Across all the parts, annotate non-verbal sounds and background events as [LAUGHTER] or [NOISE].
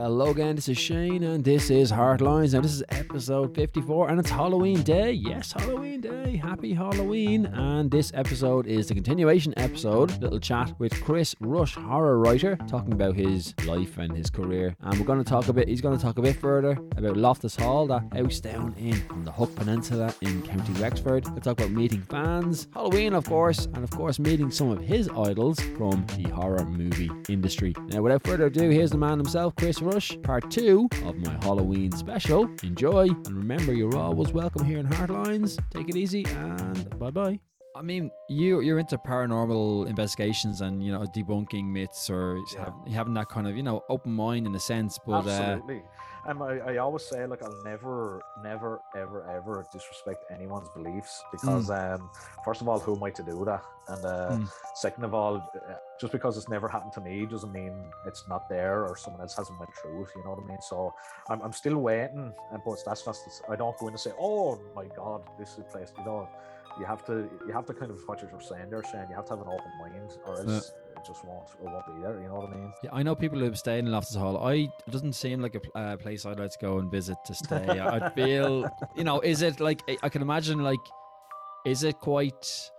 Hello again, this is Shane and this is Heartlines. Now, this is episode 54 and it's Halloween Day. Yes, Halloween Day. Happy Halloween. And this episode is the continuation episode, little chat with Chris Rush, horror writer, talking about his life and his career. And we're going to talk a bit, he's going to talk a bit further about Loftus Hall, that house down in on the Hook Peninsula in County Wexford. We'll talk about meeting fans, Halloween, of course, and of course, meeting some of his idols from the horror movie industry. Now, without further ado, here's the man himself, Chris Rush, part two of my Halloween special. Enjoy, and remember, you're always welcome here in Heartlines. Take it easy, and bye bye. I mean, you you're into paranormal investigations and you know debunking myths or Yeah. have, having that kind of you know open mind in a sense. But uh, Um, I, I always say, like, I'll never, never, ever, ever disrespect anyone's beliefs because, um, first of all, who am I to do that? And uh, Mm. second of all, uh, just because it's never happened to me doesn't mean it's not there or someone else hasn't went through it. You know what I mean? So I'm, I'm still waiting, and but that's not. I don't go in and say, "Oh my God, this is the place." You know, you have to, you have to kind of watch what you're saying there, Shane. You have to have an open mind, or else it just won't, it won't be there. You know what I mean? yeah, I know people who've stayed in Loftus Hall. I it doesn't seem like a uh, place I'd like to go and visit to stay. [LAUGHS] I feel, you know, is it like I- can imagine like, is it quite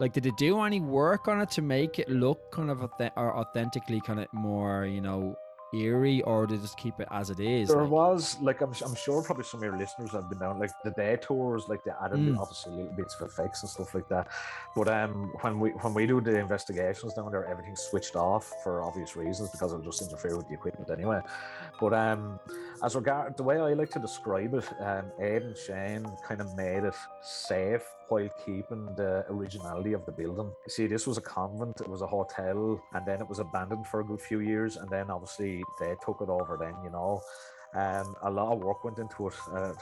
like did they do any work on it to make it look kind of or authentically kind of more you know eerie, or did they just keep it as it is? There like- was like I'm, I'm sure probably some of your listeners have been down like the day tours like they added Mm. obviously little bits of effects and stuff like that but um when we when we do the investigations down there everything's switched off for obvious reasons because it'll just interfere with the equipment anyway but um as regard the way I like to describe it um Ed and Shane kind of made it safe while keeping the originality of the building you see this was a convent it was a hotel and then it was abandoned for a good few years and then obviously they took it over then you know um, a lot of work went into it, uh,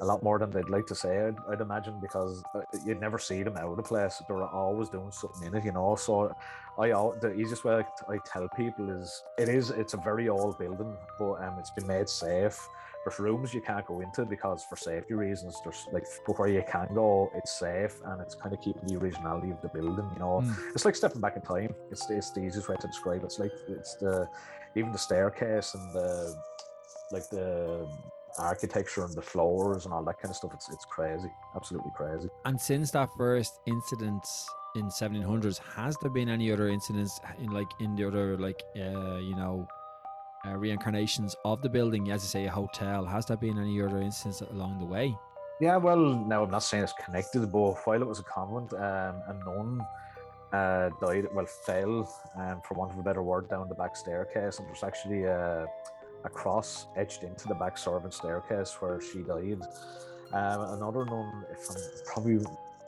a lot more than they'd like to say, I'd, I'd imagine, because uh, you'd never see them out of the place. They were always doing something in it, you know. So, I the easiest way I tell people is it is it's a very old building, but um, it's been made safe. There's rooms you can't go into because for safety reasons. There's like where you can go, it's safe and it's kind of keeping the originality of the building. You know, Mm. it's like stepping back in time. It's it's the easiest way to describe. it. It's like it's the even the staircase and the like the architecture and the floors and all that kind of stuff. It's it's crazy, absolutely crazy. And since that first incident in 1700s, has there been any other incidents in like in the other like uh, you know uh, reincarnations of the building? As you say, a hotel. Has there been any other incidents along the way? Yeah, well, now I'm not saying it's connected, but while it was a convent, um, a nun uh, died, well, fell, um, for want of a better word, down the back staircase, and there's actually a, a cross etched into the back servant staircase where she died. Um, another nun, if I'm probably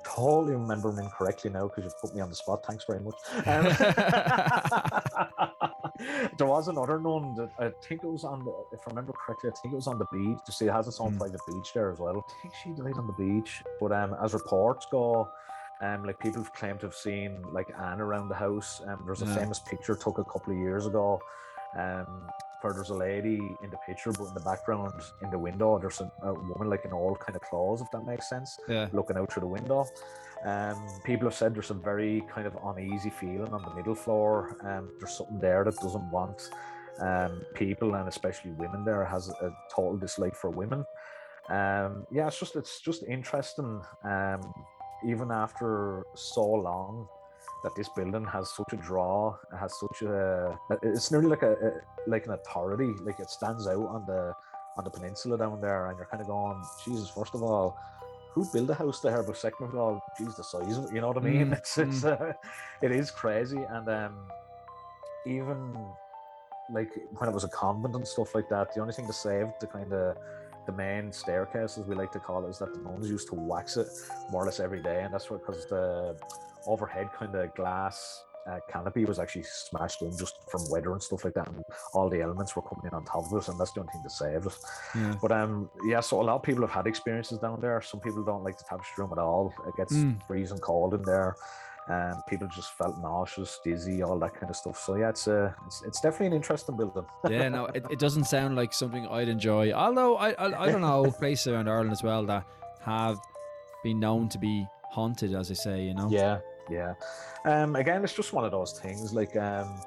totally remembering incorrectly now because you've put me on the spot, thanks very much. Um, [LAUGHS] there was another nun that I think it was on the, if I remember correctly, I think it was on the beach. You see, it has its own Hmm. private beach there as well. I think she died on the beach. But um, as reports go, um, like people have claimed to have seen like Anne around the house. Um, there's a Yeah. famous picture took a couple of years ago. Um, where there's a lady in the picture, but in the background, in the window, there's a, a woman like in all kind of clothes, if that makes sense Yeah. looking out through the window. Um, people have said there's some very kind of uneasy feeling on the middle floor. Um, there's something there that doesn't want um, people and especially women there has a total dislike for women. Um, yeah, it's just it's just interesting. Um, even after so long, that this building has such a draw, it has such a it's nearly like a, a like an authority, like it stands out on the on the peninsula down there, and you're kind of going, Jesus. First of all, who built a house there? But second of all, geez, the size of it. You know what I mean? Mm, [LAUGHS] It's it's [LAUGHS] uh, it is crazy, and um, even like when it was a convent and stuff like that, the only thing to save the kind of the main staircase, as we like to call it, is that the nuns used to wax it more or less every day, and that's what because the overhead kind of glass uh, canopy was actually smashed in just from weather and stuff like that, and all the elements were coming in on top of us, and that's the only thing that saved it. Yeah. But um, yeah, so a lot of people have had experiences down there. Some people don't like the tapestry room at all. It gets Mm. freezing cold in there, and people just felt nauseous, dizzy, all that kind of stuff. So yeah, it's uh, it's, it's definitely an interesting building. [LAUGHS] yeah, no, it, it doesn't sound like something I'd enjoy. Although I, I, I don't know places around Ireland as well that have been known to be haunted, as I say, you know. Yeah, yeah. Um, again, it's just one of those things. Like, um,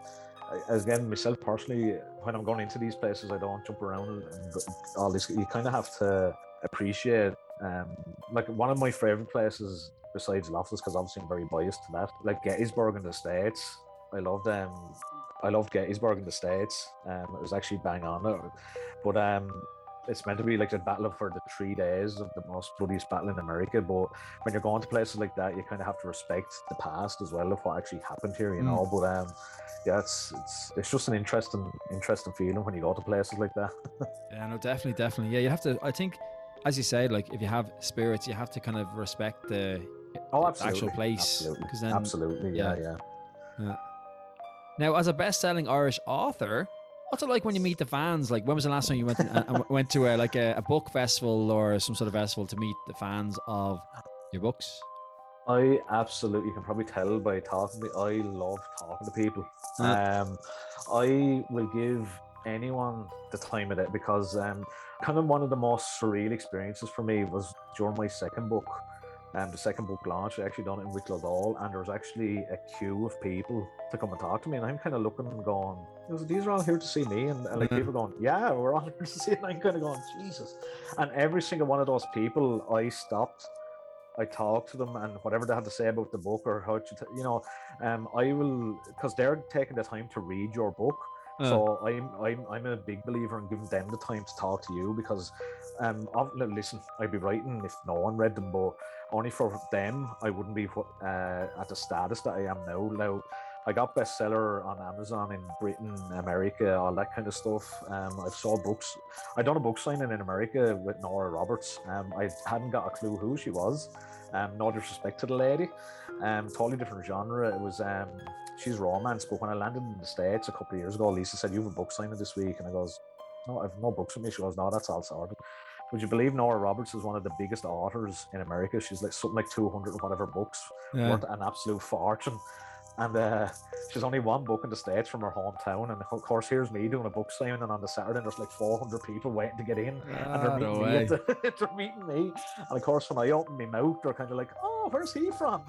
again, myself personally, when I'm going into these places, I don't jump around and go- all this. You kind of have to appreciate. Um, like one of my favorite places besides Loftus, because obviously I'm very biased to that. Like Gettysburg in the States, I love them. I love Gettysburg in the States. Um, it was actually bang on it, but um, it's meant to be like the battle for the three days of the most bloodiest battle in America. But when you're going to places like that, you kind of have to respect the past as well of what actually happened here, you Mm. know. But um, yeah, it's it's it's just an interesting interesting feeling when you go to places like that. [LAUGHS] Yeah, no, definitely, definitely. Yeah, you have to. I think, as you said, like if you have spirits, you have to kind of respect the Oh, absolutely, actual place absolutely, because then. absolutely, yeah, yeah. yeah. Now, as a best-selling Irish author, what's it like when you meet the fans? Like, when was the last time you went to, uh, went to a, like a, a book festival or some sort of festival to meet the fans of your books? I absolutely you can probably tell by talking to I love talking to people. Yeah. Um I will give anyone the time of it because um kind of one of the most surreal experiences for me was during my second book. Um, the second book launch, I actually done it in Wicklow Hall, and there was actually a queue of people to come and talk to me. And I'm kind of looking and going, These are all here to see me. And, and like Mhm. people going, Yeah, we're all [LAUGHS] here to see it. And I'm kind of going, Jesus. And every single one of those people, I stopped I talk to them and whatever they had to say about the book or how should, you know, um, I will because they're taking the time to read your book. Uh, So I'm I'm I'm a big believer in giving them the time to talk to you because, um, no, listen, I'd be writing if no one read them, but only for them I wouldn't be what uh, at the status that I am now. Now, I got bestseller on Amazon in Britain, America, all that kind of stuff. Um, I've sold books. I done a book signing in America with Nora Roberts. Um, I hadn't got a clue who she was. Um, no disrespect to the lady. Um, totally different genre. It was um, she's romance, but when I landed in the states a couple of years ago, Lisa said you have a book signing this week, and I goes, no, I've no books with me. She goes, no, that's all sorted. Would you believe Nora Roberts is one of the biggest authors in America? She's like something like 200 or whatever books yeah. worth an absolute fortune. And uh, she's only one book in the States from her hometown. And of course, here's me doing a book signing and on the Saturday, and there's like 400 people waiting to get in. And Ah, they're no meeting, me way. the, [LAUGHS] they're meeting me. And of course, when I open my mouth, they're kind of like, oh, where's he from?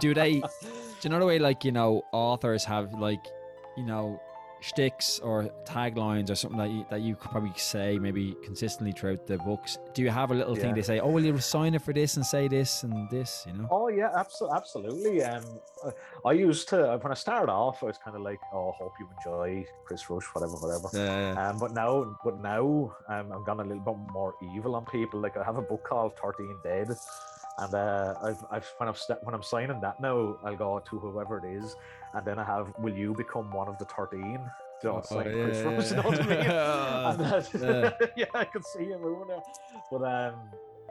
Do they- [LAUGHS] Do you know the way, like, you know, authors have, like, you know, shticks or taglines or something that you, that you could probably say maybe consistently throughout the books? Do you have a little thing they say, oh, will you sign it for this and say this and this, you know? Oh yeah, absolutely, absolutely. Um, I- I used to when I started off, I was kind of like, "Oh, hope you enjoy Chris Rush, whatever, whatever." Yeah. Um, but now, but now, um, I'm gone a little bit more evil on people. Like I have a book called Thirteen Dead, and uh, I've, I've when I'm st- when I'm signing that now, I'll go to whoever it is, and then I have, "Will you become one of the 13? You know, Oh, sign yeah, Chris you know what I mean? yeah. [LAUGHS] Then- [LAUGHS] [LAUGHS] yeah, I can see you moving there. But um,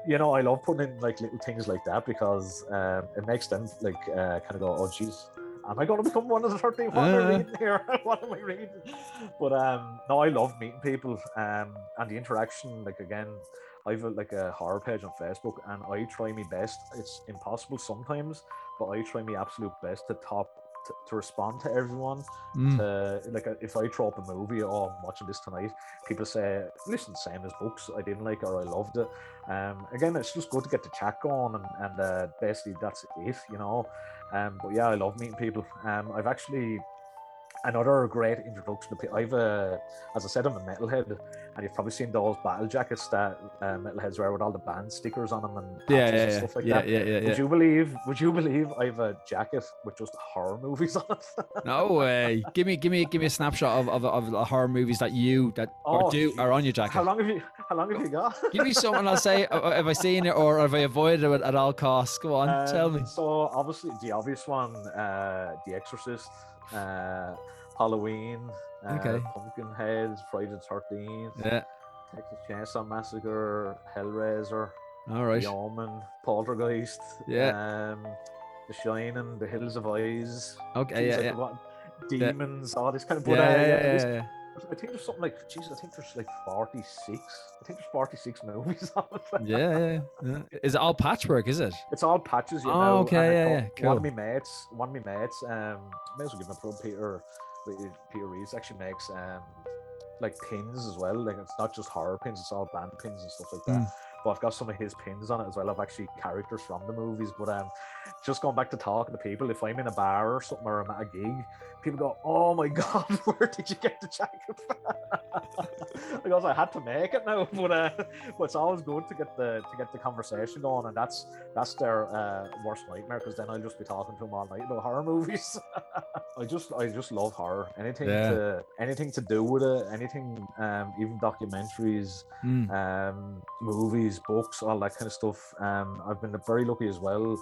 you know, I love putting in like little things like that because um, it makes them like uh, kind of go, oh, jeez, am I going to become one of the thirteen? What am. I reading here? what am I reading? But um, no, I love meeting people um, and the interaction. Like again, I've like a horror page on Facebook, and I try my best. It's impossible sometimes, but I try my absolute best to top. To, to respond to everyone Mm. to like uh, if I throw up a movie or I'm watching this tonight, people say, "Listen, same as books. I didn't like or I loved it." Um, again, it's just good to get the chat going, and, and uh, basically that's it, you know. Um, but yeah, I love meeting people. Um, I've actually another great introduction to people. I've, uh, as I said, I'm a metalhead, and you've probably seen those battle jackets that uh, metalheads wear with all the band stickers on them and Yeah, and yeah, yeah. stuff like yeah, that. yeah, yeah, yeah. Would you believe? Would you believe I have a jacket with just horror movies on it? [LAUGHS] No way. give me, give me, give me a snapshot of, of, of the horror movies that you that or Oh, do are on your jacket. How long have you? How long have you got? [LAUGHS] Give me something. I'll say [LAUGHS] uh, have I seen it or have I avoided it at all costs. Go on, Um, tell me. So obviously the obvious one, uh, The Exorcist, uh, Halloween, uh, Okay. Pumpkinhead, Friday the Thirteenth, Yeah. Texas Chainsaw Massacre, Hellraiser, All right. The Omen, Poltergeist, Yeah. um, The Shining, The Hills Have Eyes, Okay. Yeah. Yeah. Demons, all this kind of. Yeah. Yeah. yeah, Yeah. This- yeah, yeah. I think there's something like, Jesus, I think there's like 46. I think there's 46 [LAUGHS] movies on it. Yeah, yeah, yeah. Is it all patchwork? Is it? It's all patches, you Oh, know. okay, yeah, yeah, One of cool. my mates, one of my mates, um, may as well give him a plug. Peter, Peter Reeves actually makes um, like pins as well. Like it's not just horror pins; it's all band pins and stuff like that. Mm. But I've got some of his pins on it as well. I've actually characters from the movies. But um, just going back to talking to people, if I'm in a bar or something or I'm at a gig, people go, "Oh my [LAUGHS] god, where did you get the jacket?" [LAUGHS] because I had to make it now, [LAUGHS] but uh, but it's always good to get the to get the conversation going, and that's that's their uh, worst nightmare because then I'll just be talking to them all night about horror movies. I just I just love horror. Anything Yeah. to anything to do with it, anything, um, even documentaries, Mm. um, movies, books, all that kind of stuff. Um, I've been very lucky as well.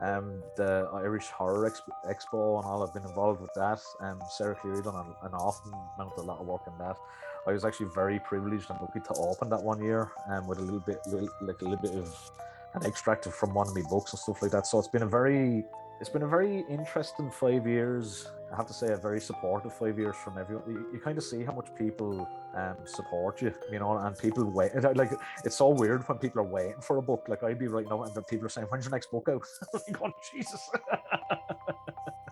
Um, the Irish Horror Expo, Expo and all, I've been involved with that. Um, Sarah Cleary done an, an awesome amount, a lot of work in that. I was actually very privileged and lucky to open that one year, um, with a little bit, little, like a little bit of an extract from one of my books and stuff like that. So it's been a very, it's been a very interesting five years. I have to say, a very supportive five years from everyone. You, you kind of see how much people um, support you, you know, and people wait. Like it's so weird when people are waiting for a book. Like I'd be writing out, and people are saying, "When's your next book out?" [LAUGHS] I'm going, Jesus. [LAUGHS]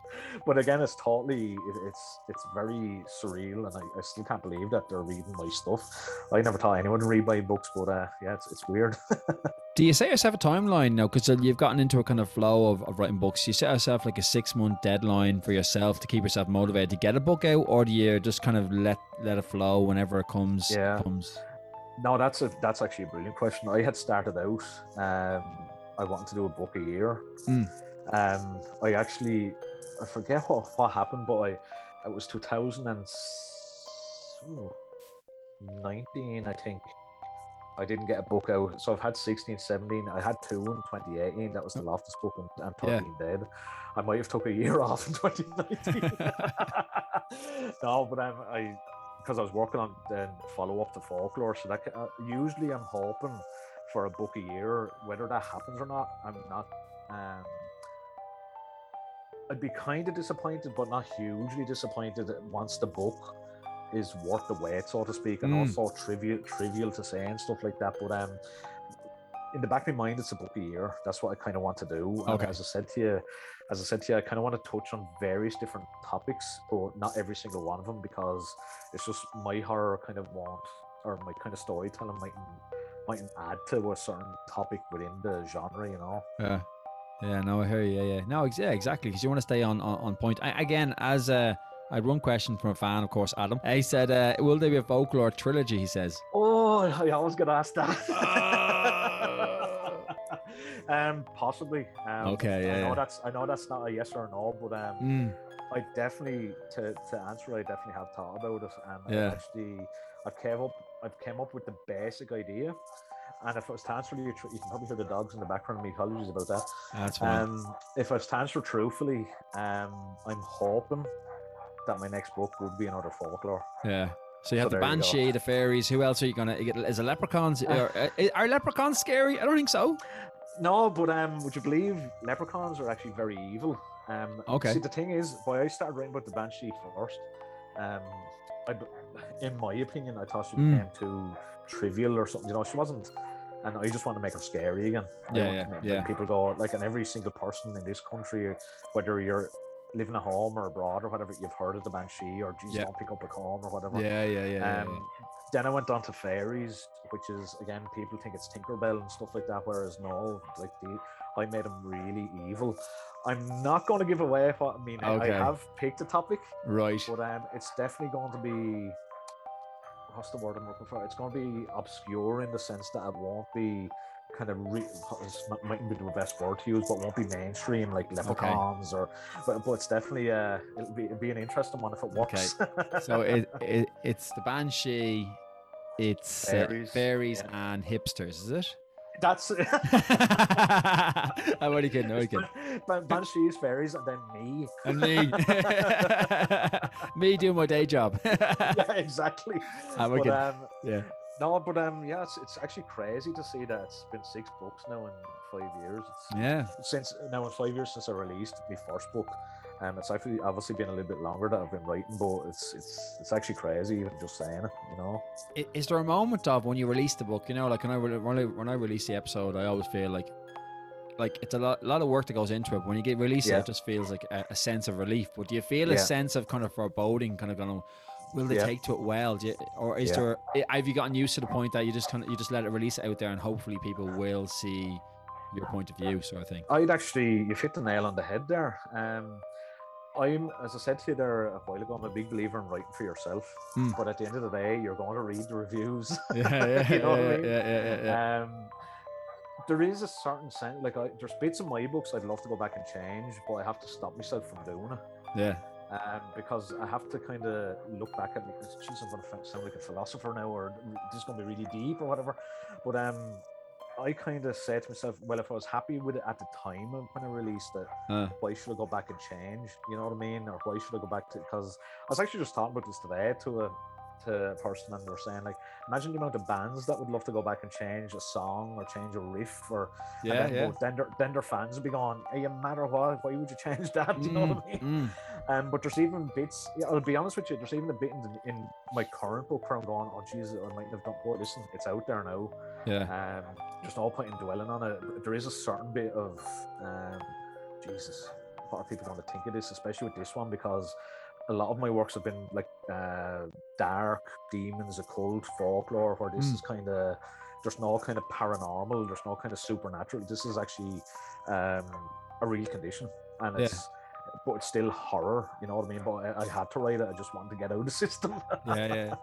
but again, it's totally, it, it's it's very surreal, and I, I still can't believe that they're reading my stuff. I never thought anyone would read my books, but uh, yeah, it's, it's weird. [LAUGHS] Do you set yourself a timeline now? Because you've gotten into a kind of flow of, of writing books. You set yourself like a six month deadline for yourself to keep yourself motivated to get a book out, or do you just kind of let let it flow whenever it comes? Yeah. Comes. No, that's a that's actually a brilliant question. I had started out. Um, I wanted to do a book a year. Mm. Um, I actually I forget what, what happened, but I it was 2019, I think. I didn't get a book out, so I've had 16, 17. I had two in 2018. That was the Loftus book and, and Yeah. 13 Dead. I might have took a year [LAUGHS] off in 2019. [LAUGHS] no, but I'm, I because I was working on the follow up to folklore. So that uh, usually I'm hoping for a book a year. Whether that happens or not, I'm not. Um, I'd be kind of disappointed, but not hugely disappointed once the book is worth the wait, so to speak, and Mm. also trivial trivial to say and stuff like that. But um, in the back of my mind, it's a book a year. That's what I kind of want to do. And Okay. as I said to you, as I said to you, I kind of want to touch on various different topics, but not every single one of them because it's just my horror kind of want or my kind of storytelling might mightn't add to a certain topic within the genre, you know. Yeah. Yeah, no, I hear you. Yeah, yeah. No, ex- yeah, exactly. Because you want to stay on, on, on point. I, again, as uh, I had one question from a fan, of course, Adam. He said, uh, "Will there be a folklore trilogy?" He says. Oh, [LAUGHS] I always get asked that. [LAUGHS] um, possibly. Um, Okay, yeah, I know yeah. that's I know that's not a yes or a no, but um, Mm, I definitely to, to answer. I definitely have thought about it, and Yeah. I actually I've came up I've came up with the basic idea. And if I was to answer you, you can probably hear the dogs in the background. My apologies about that. that's fine. Um, if I was to answer truthfully, um, I'm hoping that my next book would be another folklore. yeah. So you have so the there you go. banshee, the fairies. Who else are you gonna? get- Is it leprechauns? Are, uh, are leprechauns scary? I don't think so. No, but um, would you believe leprechauns are actually very evil? Um, Okay. See, the thing is, why I started writing about the banshee first, um, I, in my opinion, I thought she Mm. too trivial or something. You know, she wasn't, and I just want to make her scary again. Yeah, yeah, make- yeah. People go like, and every single person in this country, whether you're living at home or abroad or whatever, you've heard of the banshee or Jesus Yeah. don't pick up a comb or whatever. Yeah, yeah, yeah. yeah, Um, then I went on to fairies, which is again people think it's Tinkerbell and stuff like that, whereas no, like the I made them really evil. I'm not going to give away what I mean. I- Okay. I have picked a topic. Right. but um, it's definitely going to be what's the word I'm looking for? It's going to be obscure in the sense that it won't be kind of re- it's mightn't be the best word to use, but won't be mainstream like leprechauns or. But, but it's definitely uh, it'll be it'll be an interesting one if it works. [LAUGHS] So it, it it's the banshee, it's uh, Fairies, fairies yeah. and hipsters, is it? That's. I'm only kidding. I'm only kidding. Ban- Banshees, fairies, and then me. And me, [LAUGHS] me doing my day job. [LAUGHS] yeah, exactly. I'm but um, yeah. no, but um, yeah, it's, it's actually crazy to see that it's been six books now in five years. It's, Yeah. Since now in five years since I released my first book, um, it's actually obviously been a little bit longer that I've been writing, but it's it's it's actually crazy even just saying it, you know. Is there a moment of when you release the book? You know, like when I when I, when I release the episode, I always feel like like it's a lot, lot of work that goes into it. But when you get released, it, Yeah. it just feels like a, a sense of relief. But do you feel a Yeah. sense of kind of foreboding, kind of going, will they Yeah. take to it well? Do you, or is there? Have you gotten used to the point that you just kind of you just let it release it out there, and hopefully people will see your point of view, sort of thing. I'd actually you've hit the nail on the head there. Um, I'm, as I said to you there a while ago, I'm a big believer in writing for yourself. Mm. But at the end of the day, you're going to read the reviews. [LAUGHS] [LAUGHS] Yeah, yeah, You know what I mean? yeah, yeah, yeah, yeah. Um, there is a certain sense, like I, there's bits in my books I'd love to go back and change, but I have to stop myself from doing it. yeah. Um, because I have to kind of look back at it. Because, geez, I'm going to sound like a philosopher now, or this is going to be really deep, or whatever. But um, I kind of said to myself, well, if I was happy with it at the time of when I released it, Uh, why should I go back and change? You know what I mean? Or why should I go back to? Because I was actually just talking about this today to a to a person, and they were saying like, imagine the amount of bands that would love to go back and change a song or change a riff, or and yeah, then, yeah. well, then, their, then their fans would be going, hey, no matter what, why would you change [LAUGHS] that? You know what I mean? Mm, mm. Um, but there's even bits. Yeah, I'll be honest with you. There's even a bit in, in my current book where I'm going, oh Jesus, I might have done. But listen, it's out there now. Yeah. Um, just no point in dwelling on it. There is a certain bit of, um, Jesus, what are people going to think of this, especially with this one, because a lot of my works have been like uh, dark demons, occult, folklore, where this Mm. is kind of. There's no kind of paranormal. There's no kind of supernatural. This is actually um, a real condition, and it's but it's still horror. You know what I mean? But I, I had to write it. I just wanted to get out of the [LAUGHS] system. Yeah, yeah.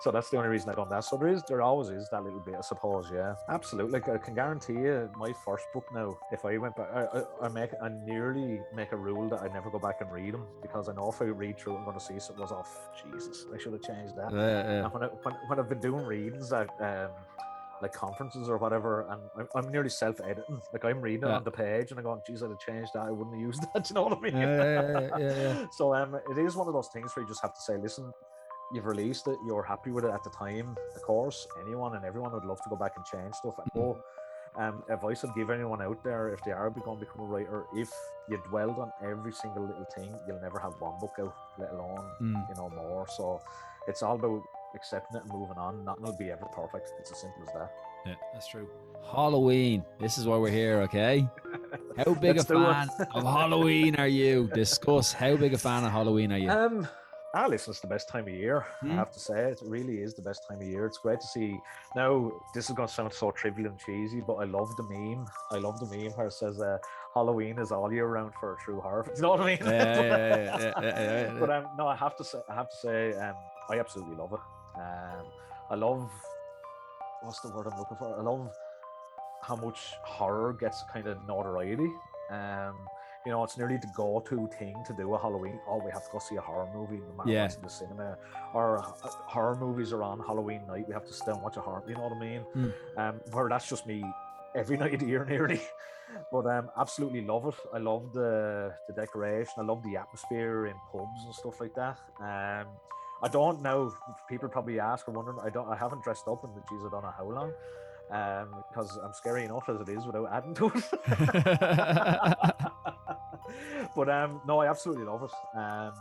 so that's the only reason I done that. So there is, there always is that little bit, I suppose. Yeah, absolutely. Like I can guarantee you, my first book now, if I went back, I, I, I make, I nearly make a rule that I never go back and read them because I know if I read through, I'm going to see something was off. Jesus, I should have changed that. Yeah, yeah. And when, I, when, when I've been doing readings at um, like conferences or whatever, and I'm, I'm nearly self-editing. Like I'm reading it on the page, and I'm going, "Geez, I'd have changed that. I wouldn't have used [LAUGHS] that." you know what I mean? Yeah, yeah, yeah, yeah, yeah. [LAUGHS] so um, it is one of those things where you just have to say, "Listen, you've released it. You're happy with it at the time. Of course, anyone and everyone would love to go back and change stuff. And Mhm. oh, um, advice I'd give anyone out there if they are going to become a writer, if you dwelled on every single little thing, you'll never have one book out, let alone Mm. you know more. So it's all about accepting it and moving on. Nothing will be ever perfect. It's as simple as that. Yeah, that's true. Halloween. This is why we're here, okay? [LAUGHS] How big a fan of Halloween are you? [LAUGHS] Discuss how big a fan of Halloween are you? Um, ah, listen, it's the best time of year. Hmm. I have to say, it really is the best time of year. It's great to see. Now, this is going to sound so trivial and cheesy, but I love the meme. I love the meme where it says, uh, "Halloween is all year round for a true horror." [LAUGHS] You know what I mean? Yeah, yeah, yeah, yeah, yeah, yeah, yeah. but um, no, I have to say, I have to say, um, I absolutely love it. Um, I love what's the word I'm looking for? I love how much horror gets kind of notoriety. Um, you know, it's nearly the go-to thing to do a Halloween. Oh, we have to go see a horror movie, no matter Yeah. what's in the cinema. Or uh, horror movies are on Halloween night. We have to stay and watch a horror. You know what I mean? Mm. Um, where that's just me every [LAUGHS] night of the year nearly. But um, absolutely love it. I love the the decoration. I love the atmosphere in pubs and stuff like that. Um, I don't know. People probably ask or wondering. I don't. I haven't dressed up in the Jesus. I don't know how long. Um, because I'm scary enough as it is without adding to it. [LAUGHS] but um, no, I absolutely love it. Um,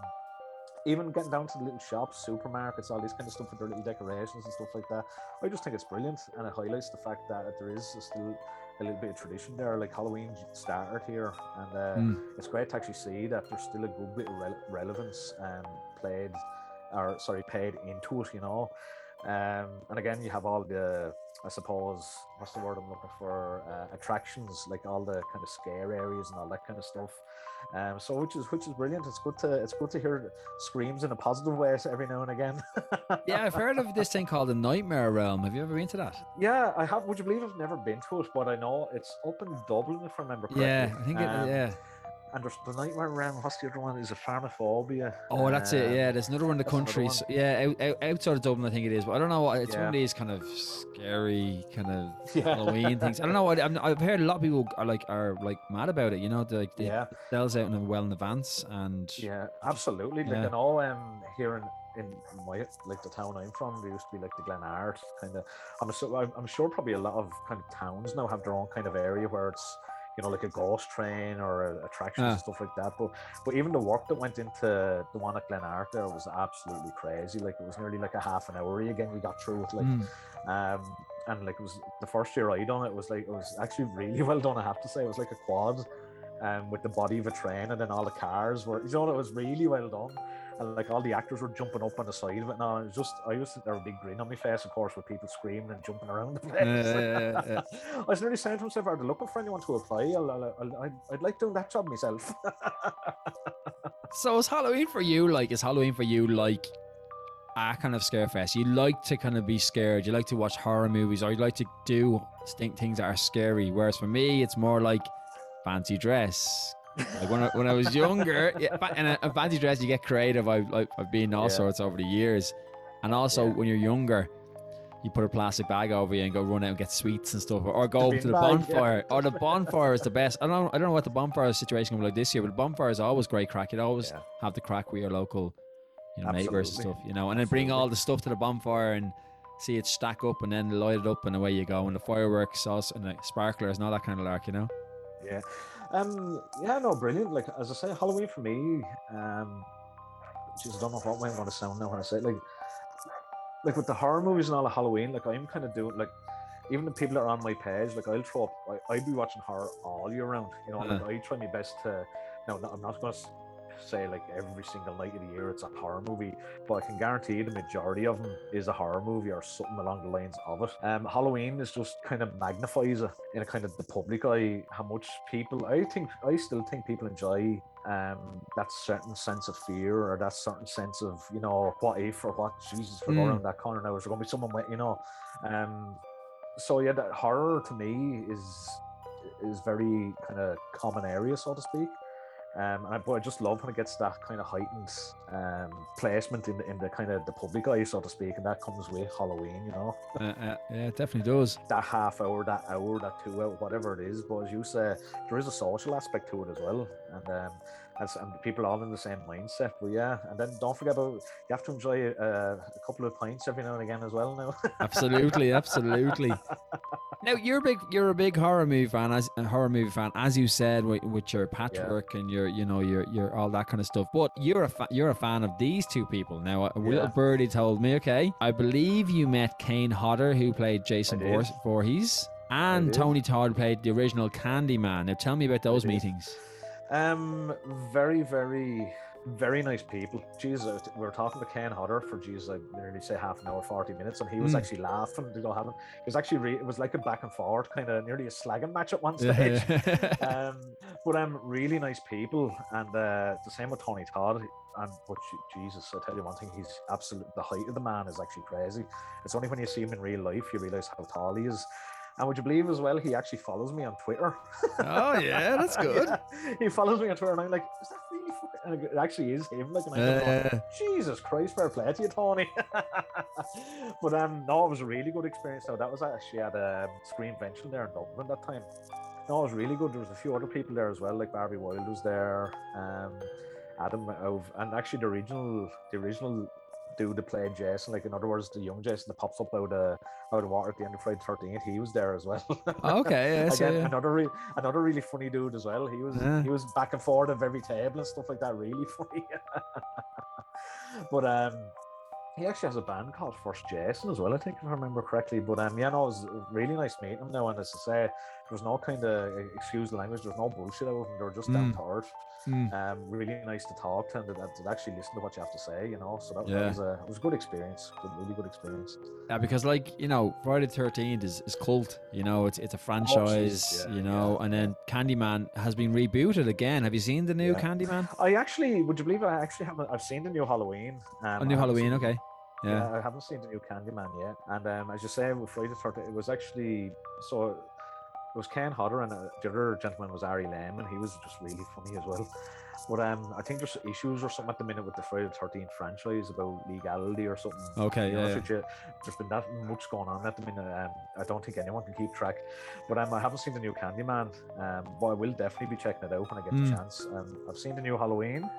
even getting down to the little shops, supermarkets, all these kind of stuff with their little decorations and stuff like that. I just think it's brilliant, and it highlights the fact that there is still a little bit of tradition there. Like Halloween started here, and uh, Mm. it's great to actually see that there's still a good bit of rele- relevance um, played, or sorry, paid into it. You know, um, and again, you have all the, I suppose, what's the word I'm looking for? Uh, attractions, like all the kind of scare areas and all that kind of stuff. Um, so which is which is brilliant. It's good to it's good to hear screams in a positive way every now and again. [LAUGHS] yeah, I've heard of this thing called the Nightmare Realm. Have you ever been to that? Yeah, I have. Would you believe I've never been to it, but I know it's up in Dublin if I remember correctly. Yeah, I think it. Um, yeah. And there's the Nightmare Realm. What's the other one? Is a Farmaphobia. Oh, that's it. Um, Yeah, there's another one in the country. so- yeah, out, out, outside of Dublin, I think it is. But I don't know. what- It's one of these kind of scary kind of [LAUGHS] Yeah. Halloween things. I don't know. I, I'm, I've heard a lot of people are like are like mad about it. You know, they, like they Yeah, sells out in well in advance, and yeah, absolutely. Like Yeah. I know, um, here in in my like the town I'm from, there used to be like the Glenart kind of. I'm so I'm, I'm sure probably a lot of kind of towns now have their own kind of area where it's you know like a ghost train or a, attractions Ah. and stuff like that. But but even the work that went into the one at Glenart there was absolutely crazy. Like it was nearly like a half an hour again. we got through with like. Mm, um and like it was the first year I done it was like it was actually really [LAUGHS] well done I have to say it was like a quad um with the body of a train and then all the cars were you know it was really well done and like all the actors were jumping up on the side of it. Now it was just I used to there a big grin on my face, of course, with people screaming and jumping around [LAUGHS] the place. Yeah, yeah, [LAUGHS] I was nearly saying to myself, "Are they looking for anyone to apply? I'll, I'll, I'll, I'd, I'd like doing that job myself." [LAUGHS] So is Halloween for you like is Halloween for you like a kind of scare fest? You like to kind of be scared. You like to watch horror movies, or you like to do stink things that are scary. Whereas for me, it's more like fancy dress. Like when I, when I was younger, yeah, and uh, a, a fancy dress, you get creative. I've I've been all Yeah. sorts over the years, and also Yeah. when you're younger. You put a plastic bag over you and go run out and get sweets and stuff, or go The to the yeah. bonfire. Or the bonfire is the best. I don't, I don't know what the bonfire situation will be like this year, but the bonfire is always great crack. You'd always Yeah. have the crack with your local, you know, neighbors and stuff, you know, and then bring all the stuff to the bonfire and see it stack up and then light it up and away you go. And the fireworks also and the sparklers and all that kind of lark, you know. Yeah. Um. Yeah. No. Brilliant. Like as I say, Halloween for me. Um. Jeez, I don't know what way I'm going to sound now when I say it. like, like with the horror movies and all of Halloween. Like I'm kind of doing like, even the people that are on my page. Like I'll throw up. I, I'd be watching horror all year round. You know. Like Uh-huh. I try my best to. No, no, I'm not going to say like every single night of the year it's a horror movie, but I can guarantee the majority of them is a horror movie or something along the lines of it. Um, Halloween is just kind of magnifies it in a kind of the public eye how much people. I think I still think people enjoy um that certain sense of fear or that certain sense of you know what if or what Jesus for Mm. go around that corner now is there gonna be someone with you know um so yeah that horror to me is is very kind of common area so to speak um, and I, but I just love when it gets that kind of heightened um, placement in the, in the kind of the public eye, so to speak, and that comes with Halloween, you know, Uh, uh, yeah, it definitely does. that half hour, that hour, that two hour, whatever it is. But as you say, there is a social aspect to it as well, and um, as, and people all in the same mindset. But yeah, and then don't forget about you have to enjoy uh, a couple of pints every now and again as well. Now, [LAUGHS] Absolutely, absolutely. Now you're a big you're a big horror movie fan, as a horror movie fan, as you said with, with your patchwork and your you know your your all that kind of stuff. But you're a fa- you're a fan of these two people. Now, a little birdie told me, okay, I believe you met Kane Hodder, who played Jason. Vor- Voorhees, and. Tony Todd played the original Candyman. Now, tell me about those meetings. Um, very, very, very nice people. Jesus, we were talking to Kane Hodder for Jesus, I nearly say half an hour, forty minutes, and he was Mm. actually laughing. You know, having it was actually re- it was like a back and forward kind of nearly a slagging match at one stage. [LAUGHS] um, but um, really nice people, and uh, the same with Tony Todd. And but Jesus, I tell you one thing, he's absolute. The height of the man is actually crazy. It's only when you see him in real life you realize how tall he is. And would you believe as well, he actually follows me on Twitter. oh yeah, that's [LAUGHS] good. Yeah, he follows me on Twitter, and I'm like, is that really? fucking-" And it actually is him. Like, and I'm Uh, Jesus Christ, fair play to you, Tony. [LAUGHS] but um, no, it was a really good experience. Now that was actually at um, Screen Venture there in Dublin that time. No, it was really good. There was a few other people there as well, like Barbie Wilde was there, um, Adam of, and actually the original, the original dude that played Jason, like in other words, the young Jason that pops up out of out of water at the end of Friday Thirteenth, he was there as well. [LAUGHS] okay, yeah, so, Again, yeah. another re- another really funny dude as well. He was Yeah. he was back and forth of every table and stuff like that. Really [LAUGHS] funny. [LAUGHS] but um, he actually has a band called First Jason as well. I think if I remember correctly. But um, yeah, no, it was really nice meeting him. Now, and as I say, was no kind of excuse the language. There was no bullshit out of them. They were just down Mm. to earth. Mm. Um, really nice to talk to and to, to actually listen to what you have to say. You know, so that, Yeah. that was a it was a good experience. Good, really good experience. Yeah, because like you know, Friday the Thirteenth is, is cult. You know, it's it's a franchise. yeah, you know, yeah, and then Candyman has been rebooted again. Have you seen the new. Candyman? I actually, would you believe? I actually haven't. I've seen the new Halloween. Um, A new I seen Halloween, okay. Yeah. Yeah, I haven't seen the new Candyman yet. And um, as you say, with Friday the 13th, it was actually so. It was Kane Hodder and uh, the other gentleman was Ari Lehman. And he was just really funny as well. But um, I think there's issues or something at the minute with the Friday the 13th franchise about legality or something. Okay, yeah, yeah. there's been that much going on at the minute. Um, I don't think anyone can keep track. But um, I haven't seen the new Candyman. Um, but I will definitely be checking it out when I get Mm. the chance. Um, I've seen the new Halloween.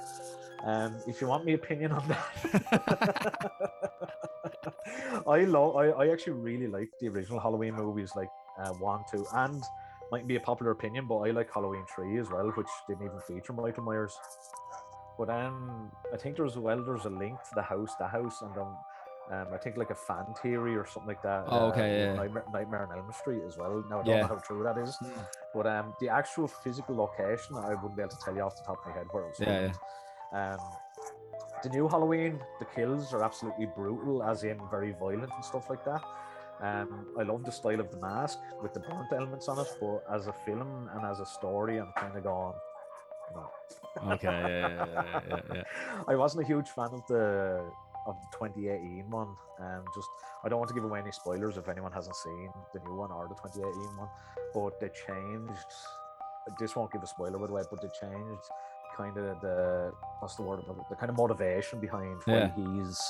Um, if you want my opinion on that, [LAUGHS] [LAUGHS] I love. I, I actually really like the original Halloween movies, like uh, one, two, and might be a popular opinion, but I like Halloween three as well, which didn't even feature Michael Myers. But um, I think there's well, there's a link to the house, the house, and um, um, I think like a fan theory or something like that. Oh, uh, okay, with yeah. Nightmare, Nightmare on Elm Street as well. Now I don't Yeah. know how true that is, but um, the actual physical location, I wouldn't be able to tell you off the top of my head where it was. Yeah, filmed. Um, the new Halloween, the kills are absolutely brutal, as in very violent and stuff like that. Um, I love the style of the mask with the burnt elements on it, but as a film and as a story, I'm kind of gone. no. Okay, yeah, yeah, yeah, yeah. [LAUGHS] I wasn't a huge fan of the of the 2018 one. Um, just I don't want to give away any spoilers if anyone hasn't seen the new one or the 2018 one, but they changed. This won't give a spoiler by the way, but they changed kind of the what's the word the kind of motivation behind why Yeah. he's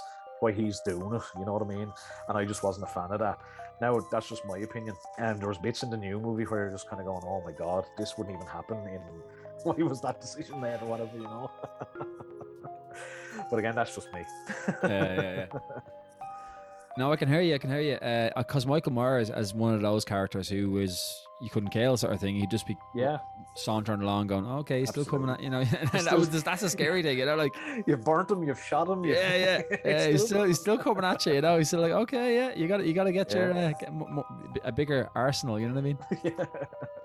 why he's doing it. You know what I mean? And I just wasn't a fan of that. Now that's just my opinion. And there was bits in the new movie where you're just kind of going, "Oh my god, this wouldn't even happen." In [LAUGHS] why was that decision made or whatever, you know? [LAUGHS] but again, that's just me. yeah, yeah, yeah. [LAUGHS] No, I can hear you. I can hear you. Uh, uh, because Michael Myers, is one of those characters who is was you couldn't kill sort of thing, he'd just be yeah, sauntering along, going, "Okay, he's still coming at you know." [LAUGHS] and that was just, that's a scary thing, you know. Like, [LAUGHS] you've burnt him, you've shot him. You've, yeah, yeah, [LAUGHS] yeah. He's still he's still coming at you, you know. He's still like, "Okay, yeah, you got to you got to get your uh, get mo- mo- a bigger arsenal." You know what I mean? yeah,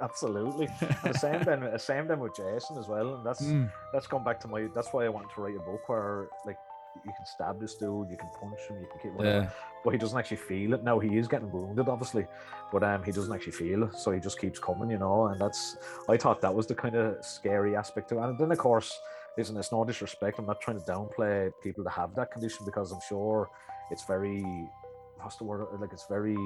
absolutely. And the same then, the same then with Jason as well, and that's Mm. that's gone back to my. That's why I wanted to write a book where like you can stab this dude, you can punch him, you can kick whatever, Yeah, but he doesn't actually feel it. Now he is getting wounded, obviously, but um, he doesn't actually feel it, so he just keeps coming, you know. And that's I thought that was the kind of scary aspect to it. And then of course, listen, it's no disrespect. I'm not trying to downplay people that have that condition because I'm sure it's very what's the word like it's very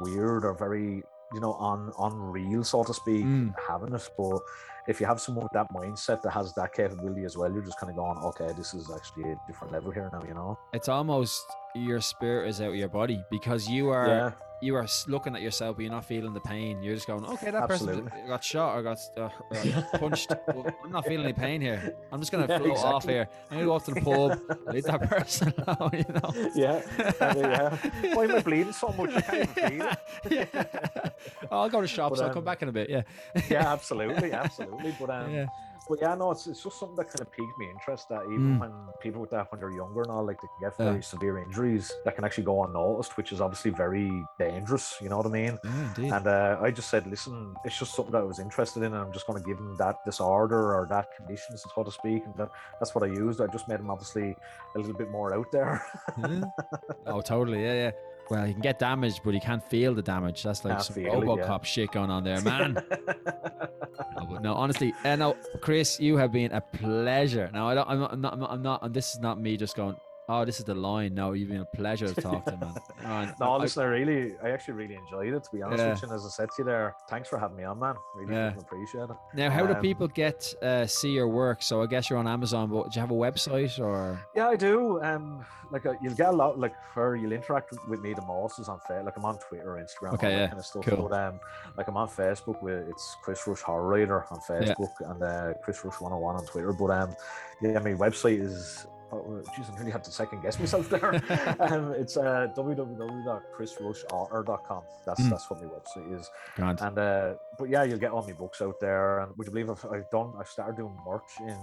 weird or very you know un unreal so to speak Mm. having it. But if you have someone with that mindset that has that capability as well you're just kind of going okay this is actually a different level here now you know? It's almost your spirit is out of your body because you are yeah you are looking at yourself, but you're not feeling the pain. You're just going, "Okay, that person got shot or got uh, [LAUGHS] uh, punched. Well, I'm not feeling any pain here. I'm just gonna Yeah, float off here. I'm gonna go off to the pub, leave that person [LAUGHS] alone." You know. yeah yeah [LAUGHS] why am I bleeding so much I can't even feel it yeah. Oh, I'll go to shops. But, I'll come um, back in a bit. Yeah. yeah absolutely absolutely but um yeah. But yeah, no, it's, it's just something that kind of piqued me interest that even Mm. when people with that when they're younger and all, like they can get Yeah. very severe injuries that can actually go unnoticed, which is obviously very dangerous. You know what I mean? Yeah. And uh, I just said, listen, it's just something that I was interested in, and I'm just going to give him that disorder or that condition, so to speak. And that, that's what I used. I just made him obviously a little bit more out there. Yeah. [LAUGHS] Oh, totally. Yeah, yeah. Well, you can get damaged, but you can't feel the damage. That's like Can't some it, yeah. RoboCop shit going on there, man. [LAUGHS] No, but no, honestly, uh, no, Chris, you have been a pleasure. Now, I don't, I'm not, I'm not, I'm not, I'm not, and this is not me just going, oh, this is the line. No, you've been a pleasure to talk to, man. [LAUGHS] Man, no, I- listen, I really, I actually really enjoyed it. To be honest Yeah. with you, and as I said to you there, thanks for having me on, man. Really Yeah. appreciate it. now, how do um, people get uh, see your work? So I guess you're on Amazon, but do you have a website or? Yeah, I do. Um, like uh, you'll get a lot, like where you'll interact with- me the most is on Fa- like I'm on Twitter, Instagram, Okay, all yeah, kind of stuff. cool. But um, like I'm on Facebook with it's Chris Rush Horror Writer on Yeah. Facebook and uh, Chris Rush 101 on Twitter. But um, yeah, my website is. Oh, geez, I really had to second guess myself there. [LAUGHS] um, it's uh. That's Mm. that's what my website is. Grant. And uh, but yeah, you'll get all my books out there. And would you believe I've, I've done? I started doing merch in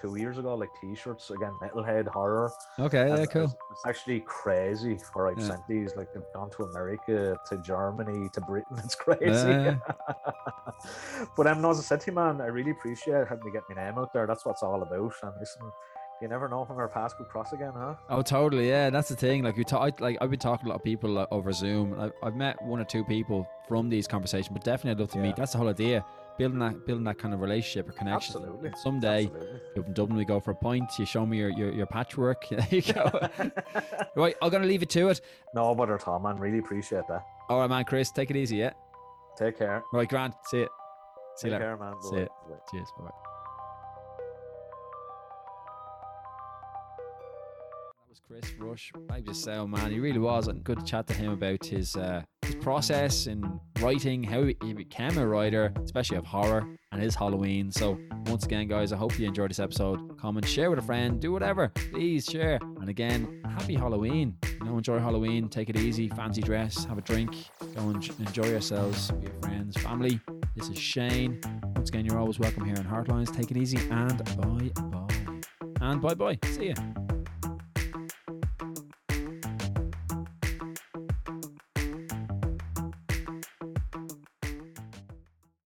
two years ago, like T-shirts again, metalhead horror. Okay, yeah, cool. It's, it's actually crazy where I've Yeah. sent these. Like they've gone to America, to Germany, to Britain. [LAUGHS] It's crazy. Yeah. [LAUGHS] but um, no, as I said to you, man, I really appreciate having me get my name out there. That's what it's all about. And listen, you never know when our paths could cross again, huh? Oh, totally. Yeah, that's the thing. Like we talk, like I've been talking to a lot of people uh, over Zoom. I've, I've met one or two people from these conversations, but definitely I'd love to Yeah. meet. That's the whole idea, building that, building that kind of relationship or connection. Absolutely. And someday, Absolutely. you're in Dublin, we go for a pint. You show me your your, your patchwork. [LAUGHS] There you go. [LAUGHS] right, I'm gonna leave it to it. no bother Tom. man. Really appreciate that. All right, man. Chris, take it easy. Yeah. Take care. Right, Grant. See it. See you Take later. care, man. See it. Cheers. Bye Chris Rush. I just oh man, he really was. And good to chat to him about his uh, his process in writing, how he he became a writer, especially of horror and his Halloween. So once again, guys, I hope you enjoyed this episode. Comment, share with a friend, do whatever. Please share. And again, happy Halloween. You know, enjoy Halloween. Take it easy. Fancy dress. Have a drink. Go and enjoy yourselves with your friends, family. This is Shane. Once again, you're always welcome here on Heartlines. Take it easy and bye bye. And bye bye. See ya.